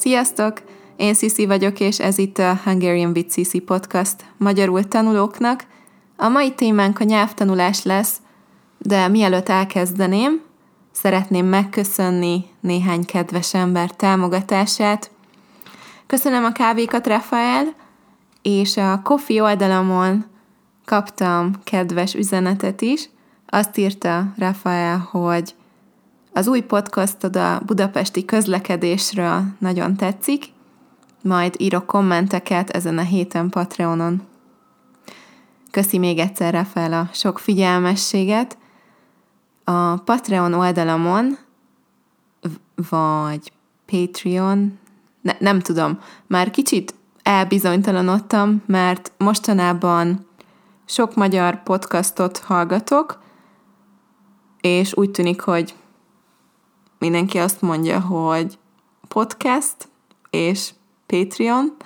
Sziasztok! Én Sisi vagyok, és ez itt a Hungarian with Sisi podcast magyarul tanulóknak. A mai témánk a nyelvtanulás lesz, de mielőtt elkezdeném, szeretném megköszönni néhány kedves ember támogatását. Köszönöm a kávékat, Rafael, és a Kofi oldalamon kaptam kedves üzenetet is. Azt írta Rafael, hogy az új podcastod a budapesti közlekedésről nagyon tetszik, majd írok kommenteket ezen a héten Patreonon. Köszi még egyszer fel a sok figyelmességet. A Patreon oldalamon, vagy Patreon, ne, nem tudom, már kicsit elbizonytalanodtam, mert mostanában sok magyar podcastot hallgatok, és úgy tűnik, hogy mindenki azt mondja, hogy podcast és Patreon,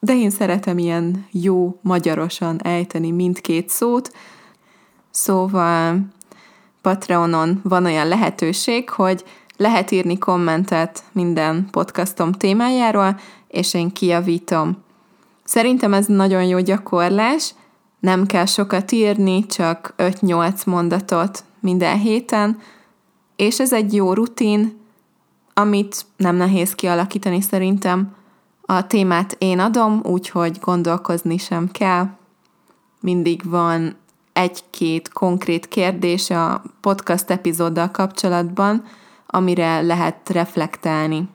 de én szeretem ilyen jó magyarosan ejteni mindkét szót, szóval Patreonon van olyan lehetőség, hogy lehet írni kommentet minden podcastom témájáról, és én kijavítom. Szerintem ez nagyon jó gyakorlás, nem kell sokat írni, csak 5-8 mondatot minden héten, és ez egy jó rutin, amit nem nehéz kialakítani szerintem. A témát én adom, úgyhogy gondolkozni sem kell. Mindig van egy-két konkrét kérdés a podcast epizóddal kapcsolatban, amire lehet reflektálni.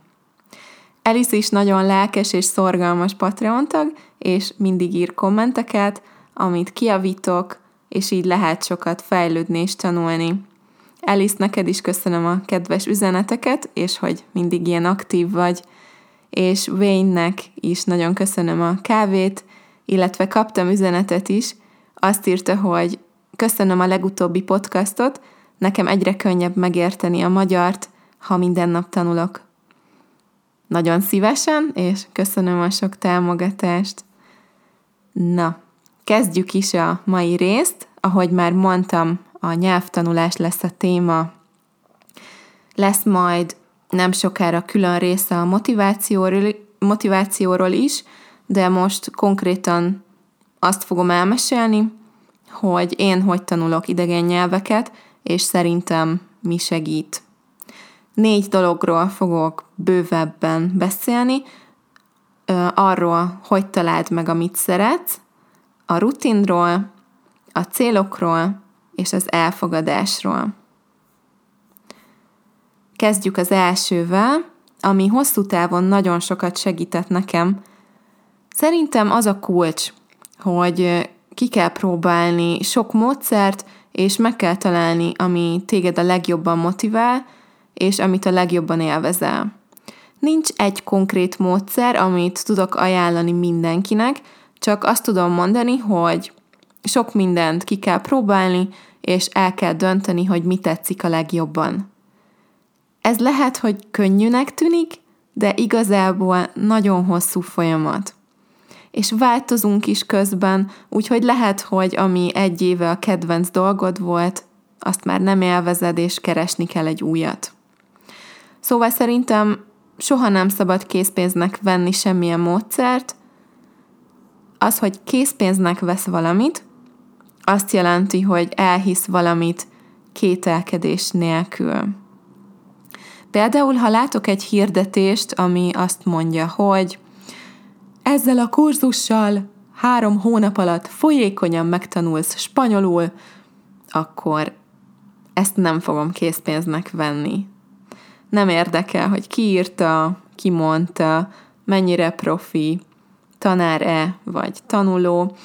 Alice is nagyon lelkes és szorgalmas Patreon tag, és mindig ír kommenteket, amit kiavítok, és így lehet sokat fejlődni és tanulni. Alice, neked is köszönöm a kedves üzeneteket, és hogy mindig ilyen aktív vagy, és Wayne-nek is nagyon köszönöm a kávét, illetve kaptam üzenetet is, azt írta, hogy köszönöm a legutóbbi podcastot, nekem egyre könnyebb megérteni a magyart, ha minden nap tanulok. Nagyon szívesen, és köszönöm a sok támogatást. Na, kezdjük is a mai részt. Ahogy már mondtam, a nyelvtanulás lesz a téma. Lesz majd nem sokára külön része a motivációról, motivációról is, de most konkrétan azt fogom elmesélni, hogy én hogy tanulok idegen nyelveket, és szerintem mi segít. Négy dologról fogok bővebben beszélni, arról, hogy találd meg, amit szeretsz, a rutinról, a célokról és az elfogadásról. Kezdjük az elsővel, ami hosszú távon nagyon sokat segített nekem. Szerintem az a kulcs, hogy ki kell próbálni sok módszert, és meg kell találni, ami téged a legjobban motivál, és amit a legjobban élvezel. Nincs egy konkrét módszer, amit tudok ajánlani mindenkinek, csak azt tudom mondani, hogy sok mindent ki kell próbálni, és el kell dönteni, hogy mi tetszik a legjobban. Ez lehet, hogy könnyűnek tűnik, de igazából nagyon hosszú folyamat. És változunk is közben, úgyhogy lehet, hogy ami egy éve a kedvenc dolgod volt, azt már nem élvezed, és keresni kell egy újat. Szóval szerintem soha nem szabad készpénznek venni semmilyen módszert. Az, hogy készpénznek vesz valamit, azt jelenti, hogy elhisz valamit kételkedés nélkül. Például, ha látok egy hirdetést, ami azt mondja, hogy ezzel a kurzussal három hónap alatt folyékonyan megtanulsz spanyolul, akkor ezt nem fogom készpénznek venni. Nem érdekel, hogy ki írta, ki mondta, mennyire profi, tanár-e vagy tanuló.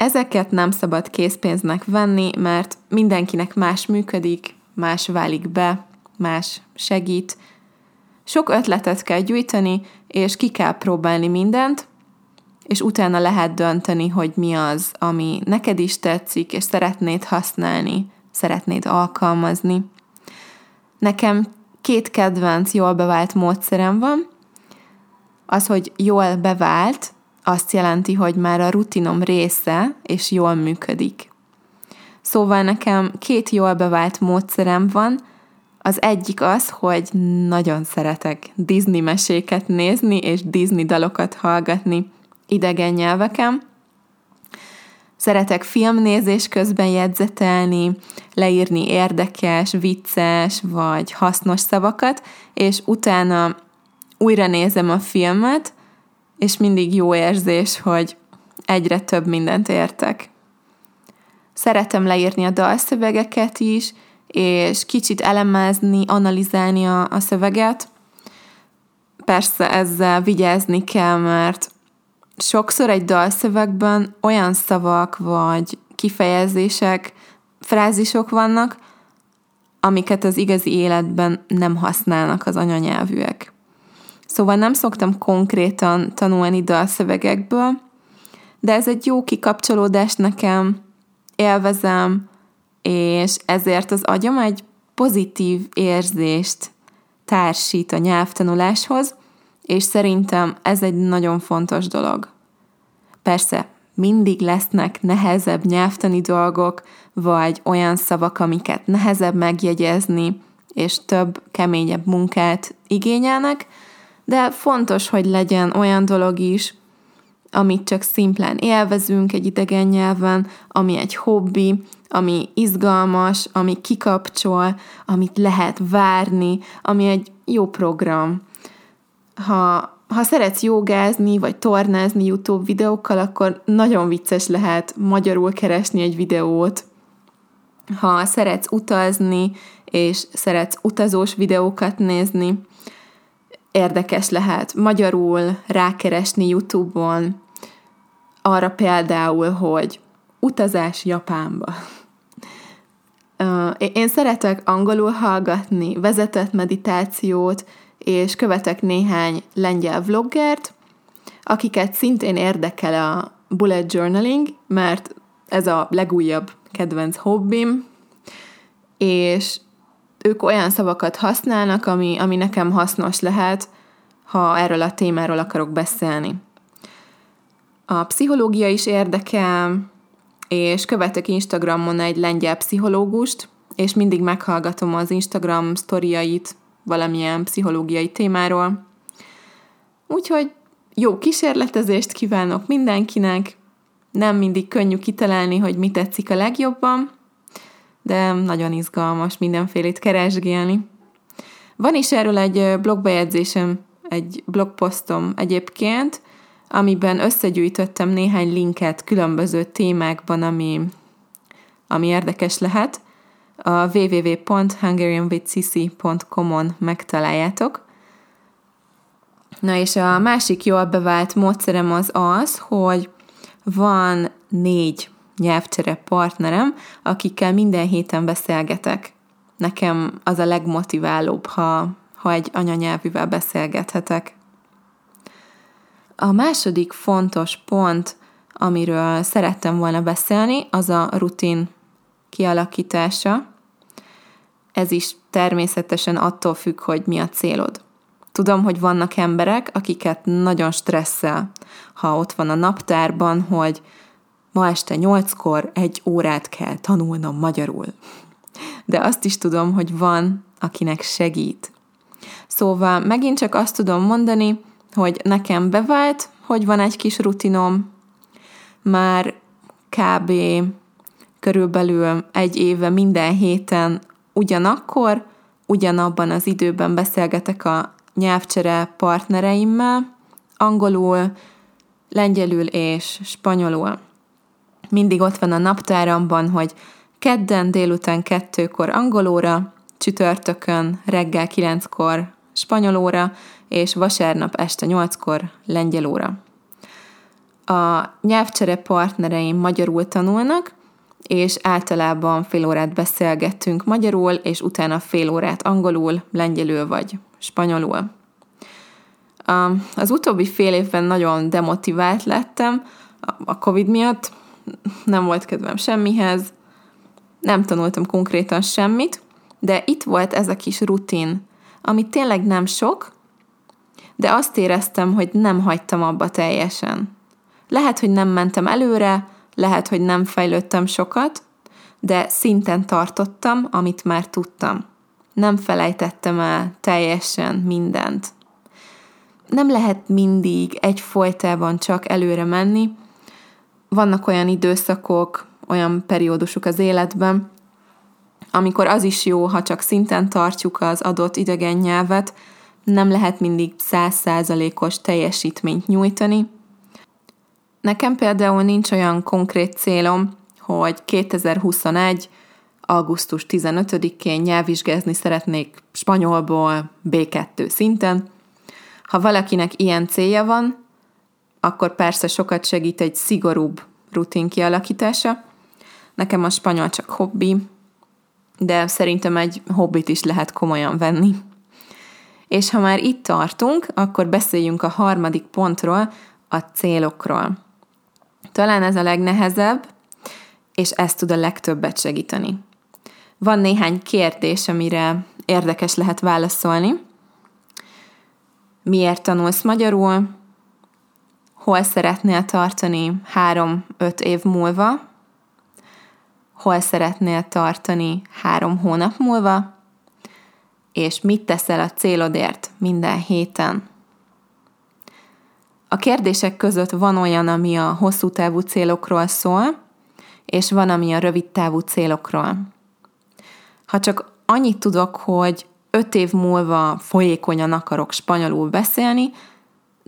Ezeket nem szabad készpénznek venni, mert mindenkinek más működik, más válik be, más segít. Sok ötletet kell gyűjteni, és ki kell próbálni mindent, és utána lehet dönteni, hogy mi az, ami neked is tetszik, és szeretnéd használni, szeretnéd alkalmazni. Nekem két kedvenc jól bevált módszerem van. Az, hogy jól bevált, azt jelenti, hogy már a rutinom része, és jól működik. Szóval nekem két jól bevált módszerem van, Az egyik az, hogy nagyon szeretek Disney meséket nézni, és Disney dalokat hallgatni idegen nyelveken. Szeretek filmnézés közben jegyzetelni, leírni érdekes, vicces vagy hasznos szavakat, és utána újra nézem a filmet, és mindig jó érzés, hogy egyre több mindent értek. Szeretem leírni a dalszövegeket is, és kicsit elemezni, analizálni a, a szöveget. Persze ezzel vigyázni kell, mert sokszor egy dalszövegben olyan szavak vagy kifejezések, frázisok vannak, amiket az igazi életben nem használnak az anyanyelvűek. Szóval nem szoktam konkrétan tanulni dalszövegekből, de ez egy jó kikapcsolódás nekem, élvezem, és ezért az agyam egy pozitív érzést társít a nyelvtanuláshoz, és szerintem ez egy nagyon fontos dolog. Persze, mindig lesznek nehezebb nyelvtani dolgok, vagy olyan szavak, amiket nehezebb megjegyezni, és több, keményebb munkát igényelnek, de fontos, hogy legyen olyan dolog is, amit csak szimplán élvezünk egy idegen nyelven, ami egy hobbi, ami izgalmas, ami kikapcsol, amit lehet várni, ami egy jó program. Ha, ha szeretsz jogázni, vagy tornázni YouTube videókkal, akkor nagyon vicces lehet magyarul keresni egy videót. Ha szeretsz utazni, és szeretsz utazós videókat nézni, érdekes lehet magyarul rákeresni YouTube-on, arra például, hogy utazás Japánba. Én szeretek angolul hallgatni vezetett meditációt, és követek néhány lengyel vloggert, akiket szintén érdekel a bullet journaling, mert ez a legújabb kedvenc hobbim, és ők olyan szavakat használnak, ami, ami nekem hasznos lehet, ha erről a témáról akarok beszélni. A pszichológia is érdekel, és követek Instagramon egy lengyel pszichológust, és mindig meghallgatom az Instagram sztoriait valamilyen pszichológiai témáról. Úgyhogy jó kísérletezést kívánok mindenkinek, nem mindig könnyű kitalálni, hogy mi tetszik a legjobban, de nagyon izgalmas mindenfélét keresgélni. Van is erről egy blogbejegyzésem, egy blogposztom egyébként, amiben összegyűjtöttem néhány linket különböző témákban, ami, ami érdekes lehet. A www.hungarianwithsisi.com-on megtaláljátok. Na és a másik jól bevált módszerem az az, hogy van négy nyelvcsere partnerem, akikkel minden héten beszélgetek. Nekem az a legmotiválóbb, ha, ha egy anyanyelvűvel beszélgethetek. A második fontos pont, amiről szerettem volna beszélni, az a rutin kialakítása. Ez is természetesen attól függ, hogy mi a célod. Tudom, hogy vannak emberek, akiket nagyon stresszel, ha ott van a naptárban, hogy ma este nyolckor egy órát kell tanulnom magyarul. De azt is tudom, hogy van, akinek segít. Szóval megint csak azt tudom mondani, hogy nekem bevált, hogy van egy kis rutinom, már kb. körülbelül egy éve minden héten ugyanakkor, ugyanabban az időben beszélgetek a nyelvcsere partnereimmel, angolul, lengyelül és spanyolul. Mindig ott van a naptáramban, hogy kedden délután kettőkor angolóra, csütörtökön reggel kilenckor spanyolóra, és vasárnap este nyolckor lengyel óra. A nyelvcsere partnereim magyarul tanulnak, és általában fél órát beszélgettünk magyarul, és utána fél órát angolul, lengyelül vagy spanyolul. Az utóbbi fél évben nagyon demotivált lettem, a Covid miatt nem volt kedvem semmihez, nem tanultam konkrétan semmit, de itt volt ez a kis rutin, ami tényleg nem sok, de azt éreztem, hogy nem hagytam abba teljesen. Lehet, hogy nem mentem előre, lehet, hogy nem fejlődtem sokat, de szinten tartottam, amit már tudtam. nem felejtettem el teljesen mindent. Nem lehet mindig egy folytában csak előre menni. Vannak olyan időszakok, olyan periódusok az életben, amikor az is jó, ha csak szinten tartjuk az adott idegen nyelvet, nem lehet mindig százszázalékos teljesítményt nyújtani. Nekem például nincs olyan konkrét célom, hogy 2021. augusztus 15-én nyelvvizsgázni szeretnék spanyolból B2 szinten. Ha valakinek ilyen célja van, akkor persze sokat segít egy szigorúbb rutin kialakítása. Nekem a spanyol csak hobbi, de szerintem egy hobbit is lehet komolyan venni. És ha már itt tartunk, akkor beszéljünk a harmadik pontról, a célokról. Talán ez a legnehezebb, és ez tud a legtöbbet segíteni. Van néhány kérdés, amire érdekes lehet válaszolni. Miért tanulsz magyarul? Hol szeretnél tartani három-öt év múlva? Hol szeretnél tartani három hónap múlva? És mit teszel a célodért minden héten? A kérdések között van olyan, ami a hosszú távú célokról szól, és van, ami a rövid távú célokról. Ha csak annyit tudok, hogy öt év múlva folyékonyan akarok spanyolul beszélni,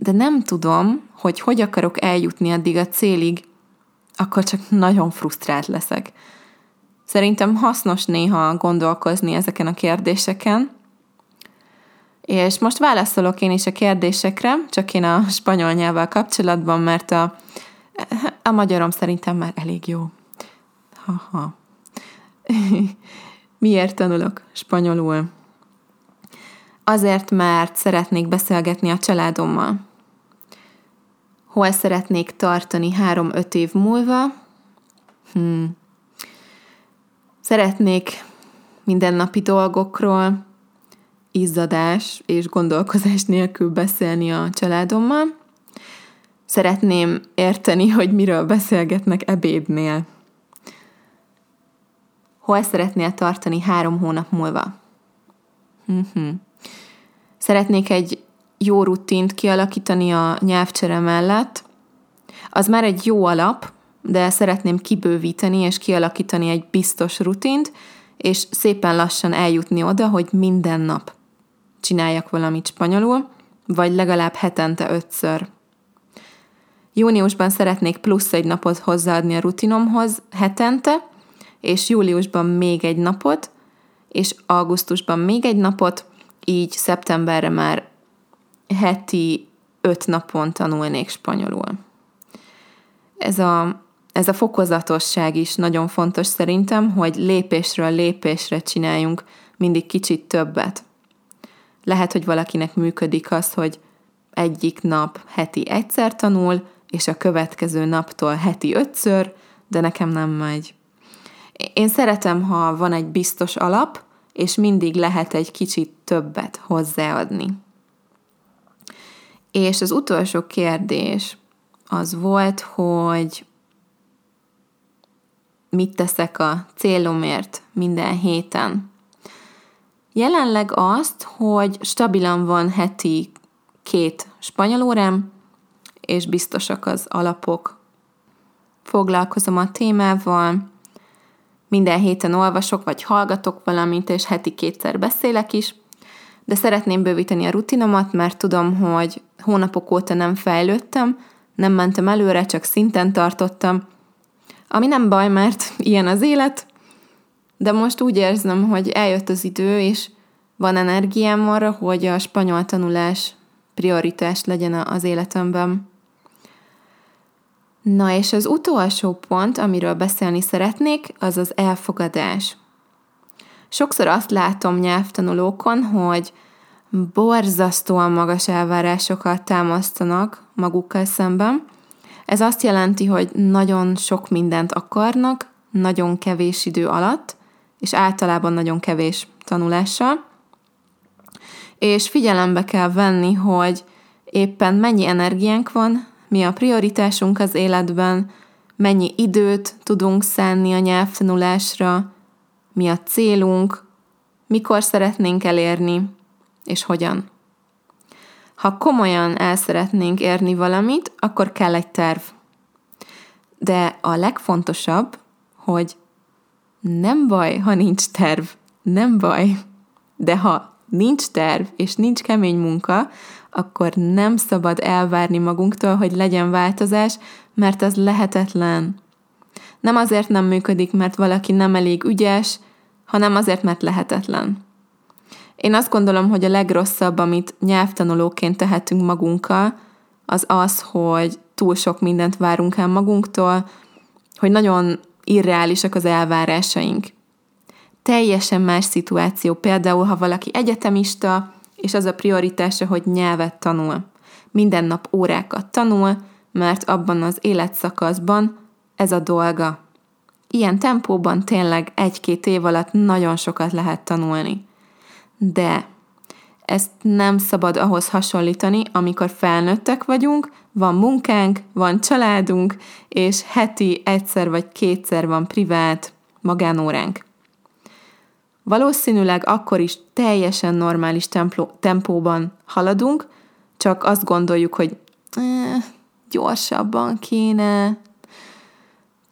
de nem tudom, hogy hogy akarok eljutni addig a célig, akkor csak nagyon frusztrált leszek. Szerintem hasznos néha gondolkozni ezeken a kérdéseken, és most válaszolok én is a kérdésekre, csak én a spanyol nyelvvel kapcsolatban, mert a, a magyarom szerintem már elég jó. Haha. Miért tanulok spanyolul? Azért, mert szeretnék beszélgetni a családommal. Hol szeretnék tartani három-öt év múlva? Hmm. Szeretnék mindennapi dolgokról, izzadás és gondolkozás nélkül beszélni a családommal. Szeretném érteni, hogy miről beszélgetnek ebédnél. Hol szeretnél tartani három hónap múlva? Uh-huh. Szeretnék egy jó rutint kialakítani a nyelvcsere mellett. Az már egy jó alap, de szeretném kibővíteni és kialakítani egy biztos rutint, és szépen lassan eljutni oda, hogy minden nap csináljak valamit spanyolul, vagy legalább hetente ötször. Júniusban szeretnék plusz egy napot hozzáadni a rutinomhoz hetente, és júliusban még egy napot, és augusztusban még egy napot, így szeptemberre már heti öt napon tanulnék spanyolul. Ez a, ez a fokozatosság is nagyon fontos szerintem, hogy lépésről lépésre csináljunk mindig kicsit többet. Lehet, hogy valakinek működik az, hogy egyik nap heti egyszer tanul, és a következő naptól heti ötször, de nekem nem megy. Én szeretem, ha van egy biztos alap, és mindig lehet egy kicsit többet hozzáadni. És az utolsó kérdés az volt, hogy mit teszek a célomért minden héten. Jelenleg azt, hogy stabilan van heti két spanyol órám, és biztosak az alapok. Foglalkozom a témával, minden héten olvasok vagy hallgatok valamit, és heti kétszer beszélek is, de szeretném bővíteni a rutinomat, mert tudom, hogy hónapok óta nem fejlődtem, nem mentem előre, csak szinten tartottam, ami nem baj, mert ilyen az élet, de most úgy érzem, hogy eljött az idő, és van energiám arra, hogy a spanyol tanulás prioritás legyen az életemben. Na és az utolsó pont, amiről beszélni szeretnék, az az elfogadás. Sokszor azt látom nyelvtanulókon, hogy borzasztóan magas elvárásokat támasztanak magukkal szemben. Ez azt jelenti, hogy nagyon sok mindent akarnak, nagyon kevés idő alatt, és általában nagyon kevés tanulással. És figyelembe kell venni, hogy éppen mennyi energiánk van, mi a prioritásunk az életben, mennyi időt tudunk szánni a nyelvtanulásra, mi a célunk, mikor szeretnénk elérni, és hogyan. Ha komolyan el szeretnénk érni valamit, akkor kell egy terv. De a legfontosabb, hogy nem baj, ha nincs terv, nem baj. De ha nincs terv és nincs kemény munka, akkor nem szabad elvárni magunktól, hogy legyen változás, mert az lehetetlen. Nem azért nem működik, mert valaki nem elég ügyes, hanem azért, mert lehetetlen. Én azt gondolom, hogy a legrosszabb, amit nyelvtanulóként tehetünk magunkkal, az az, hogy túl sok mindent várunk el magunktól, hogy nagyon irreálisak az elvárásaink. Teljesen más szituáció, például, ha valaki egyetemista, és az a prioritása, hogy nyelvet tanul. Minden nap órákat tanul, mert abban az életszakaszban ez a dolga. Ilyen tempóban tényleg egy-két év alatt nagyon sokat lehet tanulni. De ezt nem szabad ahhoz hasonlítani, amikor felnőttek vagyunk, van munkánk, van családunk, és heti egyszer vagy kétszer van privát magánóránk. Valószínűleg akkor is teljesen normális templó, tempóban haladunk, csak azt gondoljuk, hogy eh, gyorsabban kéne.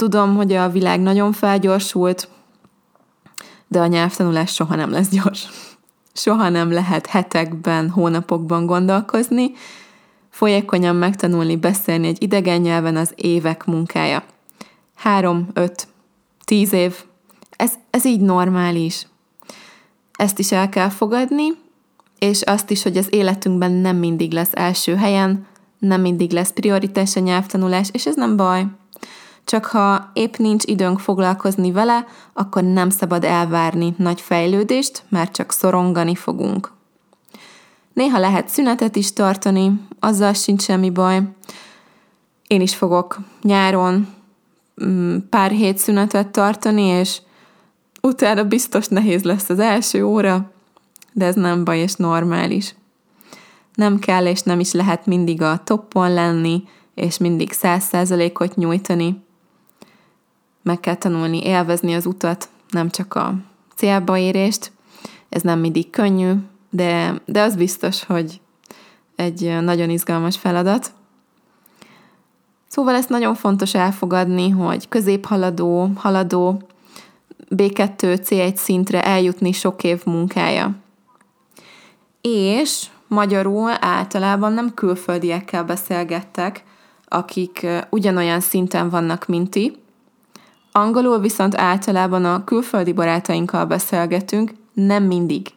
Tudom, hogy a világ nagyon felgyorsult, de a nyelvtanulás soha nem lesz gyors. Soha nem lehet hetekben, hónapokban gondolkozni, folyékonyan megtanulni beszélni egy idegen nyelven az évek munkája. Három, öt, tíz év. Ez, ez így normális. Ezt is el kell fogadni, és azt is, hogy az életünkben nem mindig lesz első helyen, nem mindig lesz prioritás a nyelvtanulás, és ez nem baj. Csak ha épp nincs időnk foglalkozni vele, akkor nem szabad elvárni nagy fejlődést, mert csak szorongani fogunk. Néha lehet szünetet is tartani, azzal sincs semmi baj. Én is fogok nyáron mm, pár hét szünetet tartani, és utána biztos nehéz lesz az első óra, de ez nem baj és normális. Nem kell és nem is lehet mindig a toppon lenni, és mindig száz százalékot nyújtani. Meg kell tanulni élvezni az utat, nem csak a célba érést. Ez nem mindig könnyű, de, de az biztos, hogy egy nagyon izgalmas feladat. Szóval ezt nagyon fontos elfogadni, hogy középhaladó, haladó, B2, C1 szintre eljutni sok év munkája. És magyarul általában nem külföldiekkel beszélgettek, akik ugyanolyan szinten vannak, mint ti. Angolul viszont általában a külföldi barátainkkal beszélgetünk, nem mindig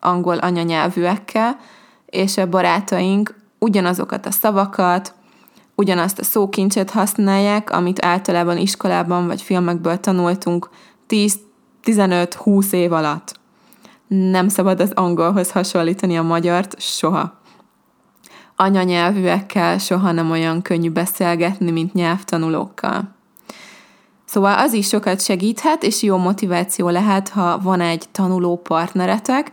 angol anyanyelvűekkel, és a barátaink ugyanazokat a szavakat, ugyanazt a szókincset használják, amit általában iskolában vagy filmekből tanultunk 10-15-20 év alatt. Nem szabad az angolhoz hasonlítani a magyart soha. Anyanyelvűekkel soha nem olyan könnyű beszélgetni, mint nyelvtanulókkal. Szóval az is sokat segíthet, és jó motiváció lehet, ha van egy tanuló partneretek,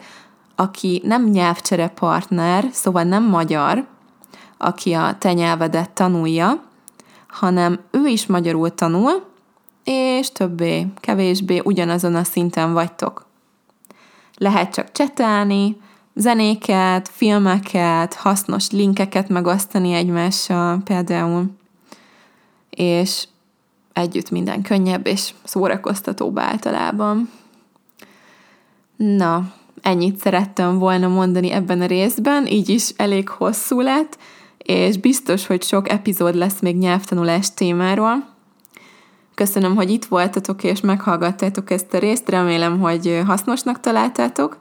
aki nem nyelvcsere partner, szóval nem magyar, aki a te nyelvedet tanulja, hanem ő is magyarul tanul, és többé, kevésbé ugyanazon a szinten vagytok. Lehet csak csetelni, zenéket, filmeket, hasznos linkeket megosztani egymással például, és együtt minden könnyebb és szórakoztatóbb általában. Na, ennyit szerettem volna mondani ebben a részben, így is elég hosszú lett, és biztos, hogy sok epizód lesz még nyelvtanulás témáról. Köszönöm, hogy itt voltatok és meghallgattátok ezt a részt, remélem, hogy hasznosnak találtátok.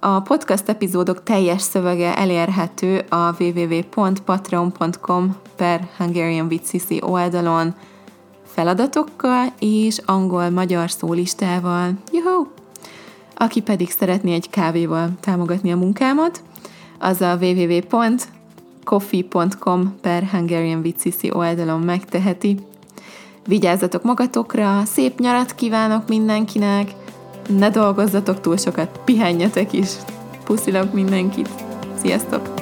A podcast epizódok teljes szövege elérhető a www.patreon.com per Hungarian oldalon feladatokkal és angol-magyar szólistával. Juhu! Aki pedig szeretné egy kávéval támogatni a munkámat, az a www.coffee.com per Hungarian oldalon megteheti. Vigyázzatok magatokra, szép nyarat kívánok mindenkinek, ne dolgozzatok túl sokat, pihenjetek is. Puszilak mindenkit. Sziasztok!